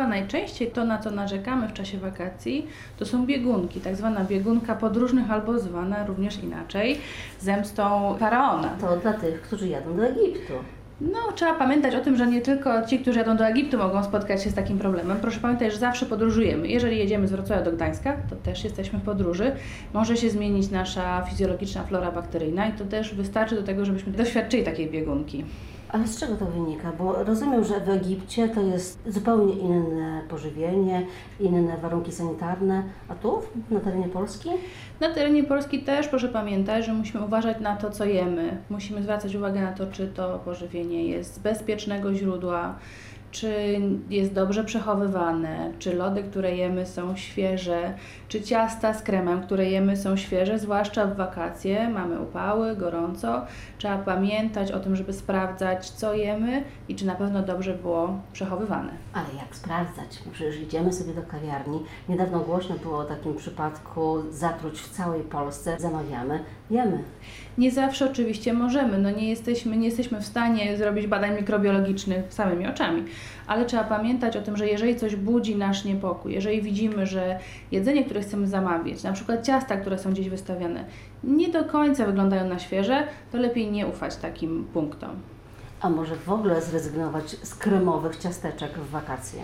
Chyba najczęściej to, na co narzekamy w czasie wakacji, to są biegunki, tak zwana biegunka podróżnych albo zwana również inaczej zemstą faraona. To dla tych, którzy jadą do Egiptu. No, trzeba pamiętać o tym, że nie tylko ci, którzy jadą do Egiptu mogą spotkać się z takim problemem. Proszę pamiętać, że zawsze podróżujemy. Jeżeli jedziemy z Wrocławia do Gdańska, to też jesteśmy w podróży. Może się zmienić nasza fizjologiczna flora bakteryjna i to też wystarczy do tego, żebyśmy doświadczyli takiej biegunki. Ale z czego to wynika? Bo rozumiem, że w Egipcie to jest zupełnie inne pożywienie, inne warunki sanitarne, a tu na terenie Polski? Na terenie Polski też proszę pamiętać, że musimy uważać na to, co jemy. Musimy zwracać uwagę na to, czy to pożywienie jest z bezpiecznego źródła, czy jest dobrze przechowywane, czy lody, które jemy są świeże, czy ciasta z kremem, które jemy są świeże, zwłaszcza w wakacje, mamy upały, gorąco. Trzeba pamiętać o tym, żeby sprawdzać, co jemy i czy na pewno dobrze było przechowywane. Ale jak sprawdzać? Przecież idziemy sobie do kawiarni. Niedawno głośno było o takim przypadku zatruć w całej Polsce. Zamawiamy, jemy. Nie zawsze oczywiście możemy, no nie jesteśmy, nie jesteśmy w stanie zrobić badań mikrobiologicznych samymi oczami, ale trzeba pamiętać o tym, że jeżeli coś budzi nasz niepokój, jeżeli widzimy, że jedzenie, które chcemy zamawiać, na przykład ciasta, które są gdzieś wystawiane, nie do końca wyglądają na świeże, to lepiej nie ufać takim punktom. A może w ogóle zrezygnować z kremowych ciasteczek w wakacje?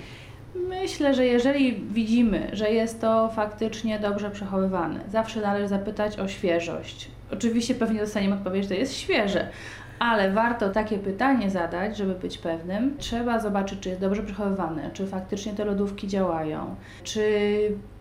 Myślę, że jeżeli widzimy, że jest to faktycznie dobrze przechowywane, zawsze należy zapytać o świeżość. Oczywiście pewnie dostaniemy odpowiedź, że to jest świeże, ale warto takie pytanie zadać, żeby być pewnym. Trzeba zobaczyć, czy jest dobrze przechowywane, czy faktycznie te lodówki działają, czy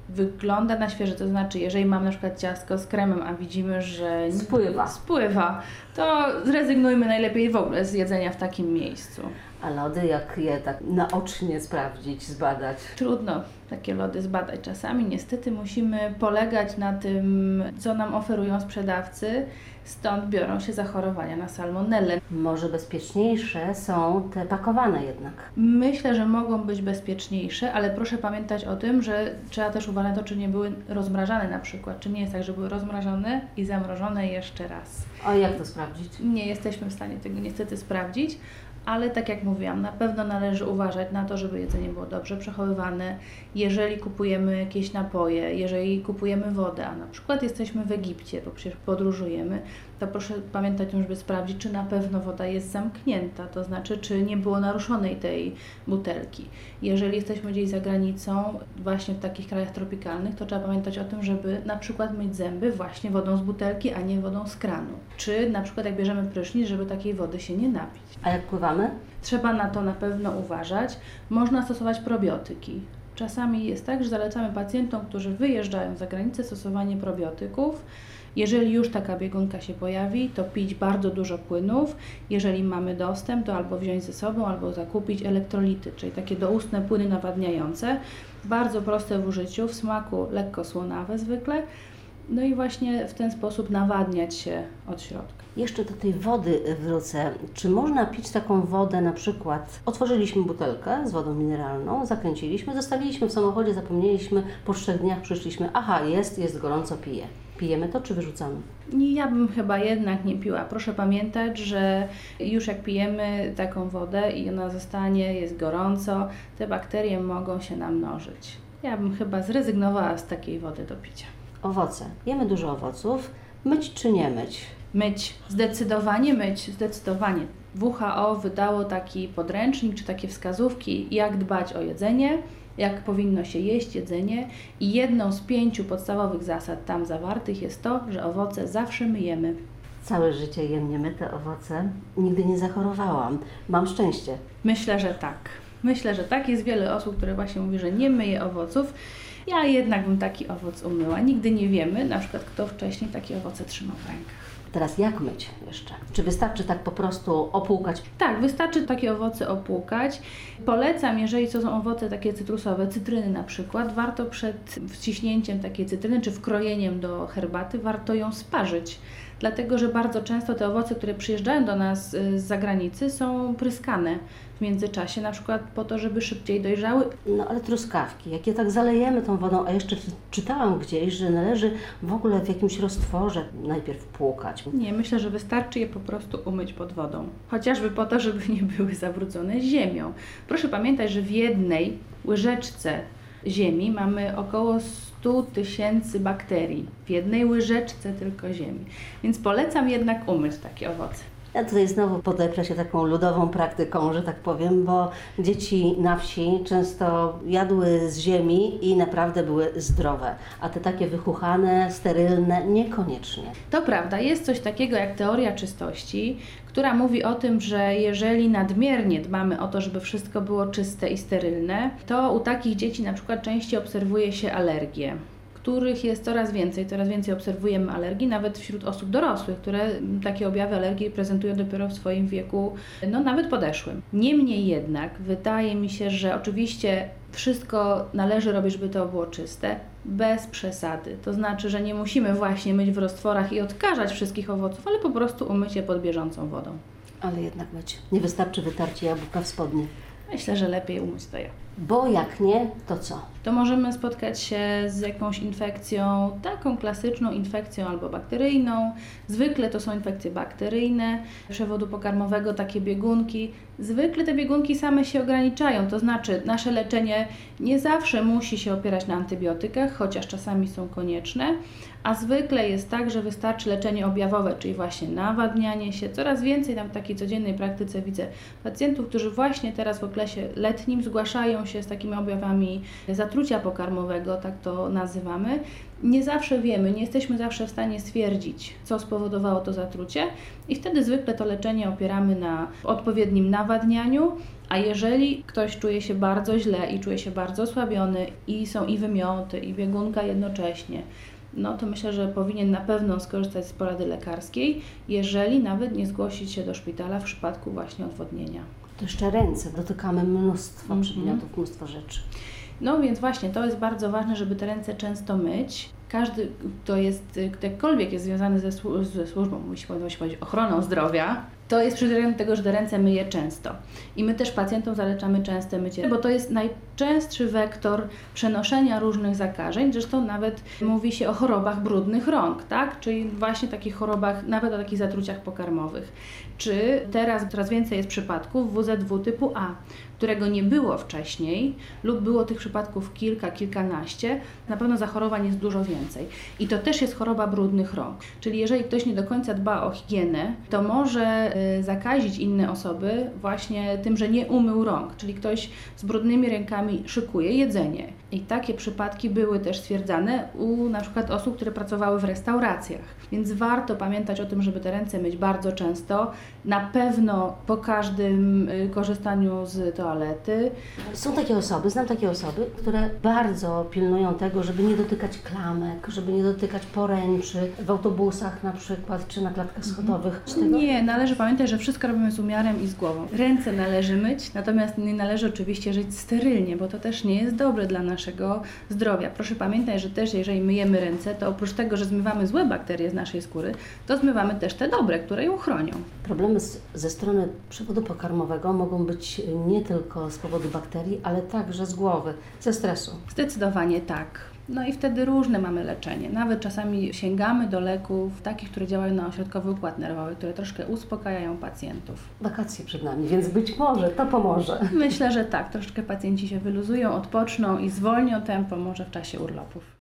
wygląda na świeże, to znaczy jeżeli mam na przykład ciastko z kremem, a widzimy, że Spływa. spływa, to zrezygnujmy najlepiej w ogóle z jedzenia w takim miejscu. A lody, jak je tak naocznie sprawdzić, zbadać? Trudno takie lody zbadać. Czasami niestety musimy polegać na tym, co nam oferują sprzedawcy, stąd biorą się zachorowania na salmonellę. Może bezpieczniejsze są te pakowane jednak. Myślę, że mogą być bezpieczniejsze, ale proszę pamiętać o tym, że trzeba też uważać to, czy nie były rozmrażane na przykład. Czy nie jest tak, że były rozmrażane i zamrożone jeszcze raz. A jak to sprawdzić? Nie jesteśmy w stanie tego niestety sprawdzić, ale tak jak mówiłam, na pewno należy uważać na to, żeby jedzenie było dobrze przechowywane. Jeżeli kupujemy jakieś napoje, jeżeli kupujemy wodę, a na przykład jesteśmy w Egipcie, bo przecież podróżujemy, to proszę pamiętać, żeby sprawdzić, czy na pewno woda jest zamknięta, to znaczy, czy nie było naruszonej tej butelki. Jeżeli jesteśmy gdzieś za granicą, właśnie w takich krajach tropikalnych, to trzeba pamiętać o tym, żeby na przykład myć zęby właśnie wodą z butelki, a nie wodą z kranu. Czy na przykład jak bierzemy prysznic, żeby takiej wody się nie napić. A jak pływamy? Trzeba na to na pewno uważać. Można stosować probiotyki. Czasami jest tak, że zalecamy pacjentom, którzy wyjeżdżają za granicę, stosowanie probiotyków. Jeżeli już taka biegunka się pojawi, to pić bardzo dużo płynów. Jeżeli mamy dostęp, to albo wziąć ze sobą, albo zakupić elektrolity, czyli takie doustne płyny nawadniające. Bardzo proste w użyciu, w smaku lekko słonawe zwykle. No i właśnie w ten sposób nawadniać się od środka. Jeszcze do tej wody wrócę. Czy można pić taką wodę na przykład? Otworzyliśmy butelkę z wodą mineralną, zakręciliśmy, zostawiliśmy w samochodzie, zapomnieliśmy, po trzech dniach przyszliśmy, aha, jest, jest gorąco, piję. Pijemy to czy wyrzucamy? Ja bym chyba jednak nie piła. Proszę pamiętać, że już jak pijemy taką wodę i ona zostanie, jest gorąco, te bakterie mogą się namnożyć. Ja bym chyba zrezygnowała z takiej wody do picia. Owoce. Jemy dużo owoców. Myć czy nie myć? Myć, zdecydowanie myć, zdecydowanie. WHO wydało taki podręcznik czy takie wskazówki, jak dbać o jedzenie, jak powinno się jeść jedzenie i jedną z pięciu podstawowych zasad tam zawartych jest to, że owoce zawsze myjemy. Całe życie jem niemyte owoce. Nigdy nie zachorowałam. Mam szczęście. Myślę, że tak. Myślę, że tak. Jest wiele osób, które właśnie mówi, że nie myje owoców. Ja jednak bym taki owoc umyła. Nigdy nie wiemy, na przykład kto wcześniej takie owoce trzymał w rękach. Teraz jak myć jeszcze? Czy wystarczy tak po prostu opłukać? Tak, wystarczy takie owoce opłukać. Polecam, jeżeli to są owoce takie cytrusowe, cytryny na przykład, warto przed wciśnięciem takiej cytryny czy wkrojeniem do herbaty, warto ją sparzyć. Dlatego, że bardzo często te owoce, które przyjeżdżają do nas y, z zagranicy, są pryskane w międzyczasie, na przykład po to, żeby szybciej dojrzały. No ale truskawki, jak je tak zalejemy tą wodą, a jeszcze czytałam gdzieś, że należy w ogóle w jakimś roztworze najpierw płukać. Nie, myślę, że wystarczy je po prostu umyć pod wodą. Chociażby po to, żeby nie były zabrudzone ziemią. Proszę pamiętać, że w jednej łyżeczce ziemi mamy około 100 tysięcy bakterii. W jednej łyżeczce tylko ziemi. Więc polecam jednak umyć takie owoce. Ja tutaj znowu podeprę się taką ludową praktyką, że tak powiem, bo dzieci na wsi często jadły z ziemi i naprawdę były zdrowe, a te takie wychuchane, sterylne niekoniecznie. To prawda, jest coś takiego jak teoria czystości, która mówi o tym, że jeżeli nadmiernie dbamy o to, żeby wszystko było czyste i sterylne, to u takich dzieci na przykład częściej obserwuje się alergie których jest coraz więcej, coraz więcej obserwujemy alergii, nawet wśród osób dorosłych, które takie objawy alergii prezentują dopiero w swoim wieku, no nawet podeszłym. Niemniej jednak wydaje mi się, że oczywiście wszystko należy robić, żeby to było czyste, bez przesady. To znaczy, że nie musimy właśnie myć w roztworach i odkażać wszystkich owoców, ale po prostu umyć je pod bieżącą wodą. Ale jednak myć. Nie wystarczy wytarcie jabłka w spodnie. Myślę, że lepiej umyć to ja. Bo jak nie, to co? To możemy spotkać się z jakąś infekcją, taką klasyczną infekcją albo bakteryjną. Zwykle to są infekcje bakteryjne, przewodu pokarmowego, takie biegunki. Zwykle te biegunki same się ograniczają, to znaczy nasze leczenie nie zawsze musi się opierać na antybiotykach, chociaż czasami są konieczne, a zwykle jest tak, że wystarczy leczenie objawowe, czyli właśnie nawadnianie się. Coraz więcej tam w takiej codziennej praktyce widzę pacjentów, którzy właśnie teraz w okresie letnim zgłaszają się z takimi objawami zatrucia pokarmowego, tak to nazywamy. Nie zawsze wiemy, nie jesteśmy zawsze w stanie stwierdzić, co spowodowało to zatrucie, i wtedy zwykle to leczenie opieramy na odpowiednim nawadnianiu. A jeżeli ktoś czuje się bardzo źle i czuje się bardzo osłabiony, i są i wymioty, i biegunka jednocześnie, no to myślę, że powinien na pewno skorzystać z porady lekarskiej, jeżeli nawet nie zgłosić się do szpitala w przypadku właśnie odwodnienia. To jeszcze ręce, dotykamy mnóstwa Mhm. przedmiotów, mnóstwo rzeczy. No więc właśnie to jest bardzo ważne, żeby te ręce często myć. Każdy, kto jest, ktokolwiek jest związany ze, ze służbą, musi powiedzieć, ochroną zdrowia, to jest przyczynkiem tego, że te ręce myje często. I my też pacjentom zalecamy częste mycie, bo to jest najczęstszy wektor przenoszenia różnych zakażeń. Zresztą nawet mówi się o chorobach brudnych rąk, tak? Czyli właśnie takich chorobach, nawet o takich zatruciach pokarmowych. Czy teraz coraz więcej jest przypadków WZW typu A, którego nie było wcześniej, lub było tych przypadków kilka, kilkanaście, na pewno zachorowań jest dużo więcej. I to też jest choroba brudnych rąk. Czyli jeżeli ktoś nie do końca dba o higienę, to może zakazić inne osoby właśnie tym, że nie umył rąk. Czyli ktoś z brudnymi rękami szykuje jedzenie. I takie przypadki były też stwierdzane u na przykład osób, które pracowały w restauracjach. Więc warto pamiętać o tym, żeby te ręce myć bardzo często. Na pewno po każdym y, korzystaniu z toalety. Są takie osoby, znam takie osoby, które bardzo pilnują tego, żeby nie dotykać klamek, żeby nie dotykać poręczy w autobusach na przykład, czy na klatkach schodowych. Czy tego? Nie, należy pamiętać, że wszystko robimy z umiarem i z głową. Ręce należy myć, natomiast nie należy oczywiście żyć sterylnie, bo to też nie jest dobre dla naszego zdrowia. Proszę pamiętać, że też jeżeli myjemy ręce, to oprócz tego, że zmywamy złe bakterie z naszej skóry, to zmywamy też te dobre, które ją chronią. Problemy z, ze strony przewodu pokarmowego mogą być nie tylko z powodu bakterii, ale także z głowy, ze stresu. Zdecydowanie tak. No i wtedy różne mamy leczenie. Nawet czasami sięgamy do leków takich, które działają na ośrodkowy układ nerwowy, które troszkę uspokajają pacjentów. Wakacje przed nami, więc być może to pomoże. Myślę, że tak. Troszeczkę pacjenci się wyluzują, odpoczną i zwolnią tempo może w czasie urlopów.